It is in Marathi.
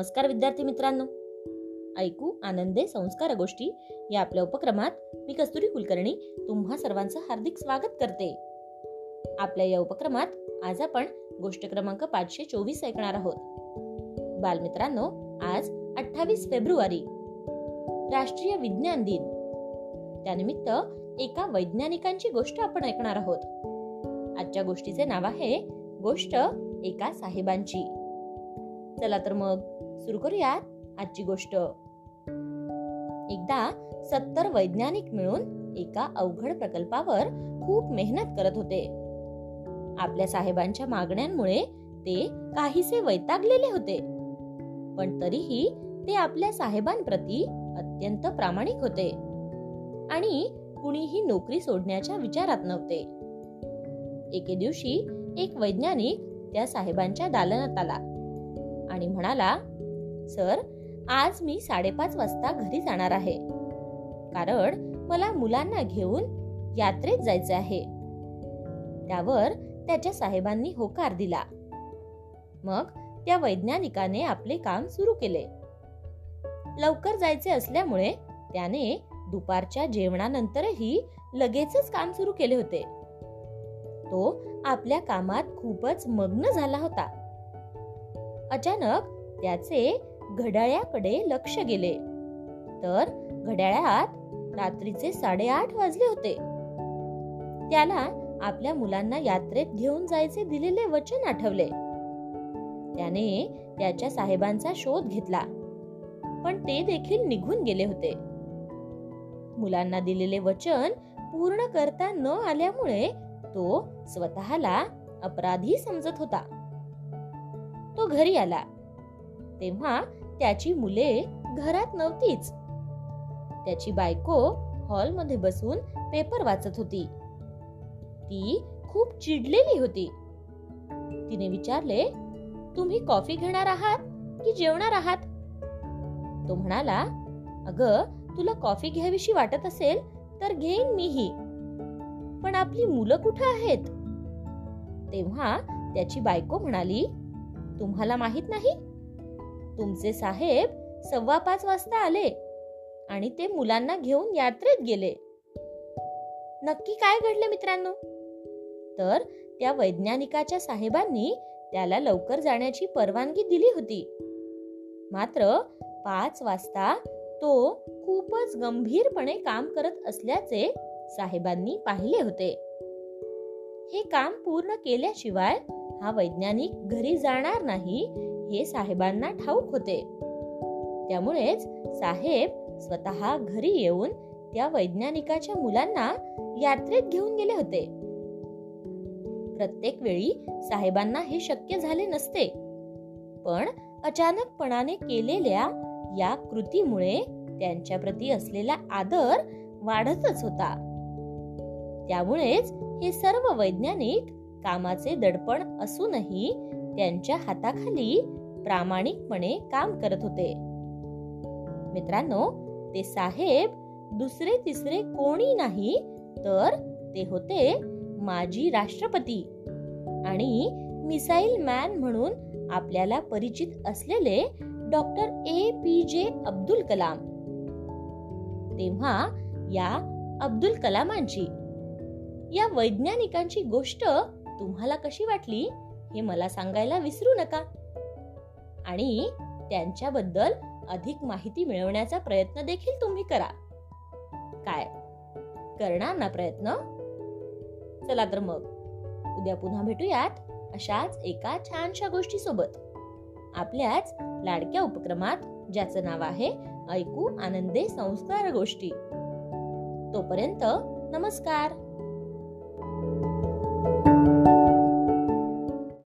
नमस्कार विद्यार्थी मित्रांनो. ऐकू आनंदे संस्कार गोष्टी या आपल्या उपक्रमात मी कस्तुरी कुलकर्णी तुम्हा सर्वांचं हार्दिक स्वागत करते. आपल्या या उपक्रमात आज आपण गोष्ट क्रमांक पाचशे चोवीस ऐकणार आहोत. बालमित्रांनो आज अठ्ठावीस फेब्रुवारी राष्ट्रीय विज्ञान दिन. त्यानिमित्त एका वैज्ञानिकांची गोष्ट आपण ऐकणार आहोत. आजच्या गोष्टीचे नाव आहे गोष्ट एका साहेबांची. चला तर मग सुरू करूयात आजची गोष्ट. एकदा सत्तर वैज्ञानिक मिळून एका अवघड प्रकल्पावर खूप मेहनत करत होते. आपल्या साहेबांच्या मागण्यांमुळे ते काहीसे वैतागलेले होते. पण तरीही ते आपल्या साहेबांप्रती अत्यंत प्रामाणिक होते. आणि कुणीही नोकरी सोडण्याच्या विचारात नव्हते. एके दिवशी एक वैज्ञानिक त्या साहेबांच्या दालनात आला. आणि म्हणाला सर आज मी साडेपाच वाजता घरी जाणार आहे. कारण मला मुलांना घेऊन यात्रेत जायचे आहे. त्यावर त्याच्या साहेबांनी होकार दिला. मग त्या वैज्ञानिकाने आपले काम सुरू केले. लवकर जायचे असल्यामुळे त्याने दुपारच्या जेवणानंतरही लगेचच काम सुरू केले होते. तो आपल्या कामात खूपच मग्न झाला होता. अचानक त्याचे घड्याळ्याकडे लक्ष गेले. तर घड्याळात रात्रीचे साडेआठ वाजले होते. त्याला आपल्या मुलांना यात्रेत घेऊन जायचे दिलेले वचन आठवले. त्याने त्याच्या साहेबांचा शोध घेतला. पण ते देखील निघून गेले होते. मुलांना दिलेले वचन पूर्ण करता न आल्यामुळे तो स्वतःला अपराधी समजत होता. तो घरी आला. तेव्हा त्याची मुले घरात नव्हतीच. त्याची बायको हॉलमध्ये बसून पेपर वाचत होती. ती खूप चिडलेली होती. तिने विचारले तुम्ही कॉफी घेणार आहात की जेवणार आहात? तो म्हणाला अग तुला कॉफी घ्यावीशी वाटत असेल तर घेईन मीही. पण आपली मुलं कुठं आहेत? तेव्हा त्याची बायको म्हणाली तुम्हाला माहीत नाही? तुमचे साहेब सव्वा पाच वाजता आले आणि ते मुलांना घेऊन यात्रेत गेले. नक्की काय घडले मित्रांनो? तर त्या वैज्ञानिकाच्या साहेबांनी त्याला लवकर जाण्याची परवानगी दिली होती. मात्र पाच वाजता तो खूपच गंभीरपणे काम करत असल्याचे साहेबांनी पाहिले होते. हे काम पूर्ण केल्याशिवाय हा वैज्ञानिक घरी जाणार नाही हे साहेबांना ठाऊक होते. त्यामुळेच साहेब स्वतः घरी येऊन त्या वैज्ञानिकाच्या मुलांना यात्रेत घेऊन गेले होते. प्रत्येक वेळी साहेबांना हे शक्य झाले नसते. पण अचानकपणाने केलेल्या या कृतीमुळे त्यांच्या प्रती असलेला आदर वाढतच होता. त्यामुळेच हे सर्व वैज्ञानिक कामाचे दडपण असूनही त्यांच्या हाताखाली प्रामाणिकपणे काम करत होते. मित्रांनो ते साहेब दुसरे तिसरे कोणी नाही तर ते होते माजी राष्ट्रपती आणि मिसाईल मॅन म्हणून आपल्याला परिचित असलेले डॉक्टर ए पी जे अब्दुल कलाम. तेव्हा या अब्दुल कलामांची या वैज्ञानिकांची गोष्ट तुम्हाला कशी वाटली हे मला सांगायला विसरू नका. आणि त्यांच्याबद्दल अधिक माहिती मिळवण्याचा प्रयत्न देखील तुम्ही करा. काय? करणार ना प्रयत्न? चला तर मग. उद्या पुन्हा भेटूयात अशाच एका छानशा गोष्टी सोबत आपल्याच लाडक्या उपक्रमात ज्याचं नाव आहे ऐकू आनंदे संस्कार गोष्टी. तोपर्यंत नमस्कार.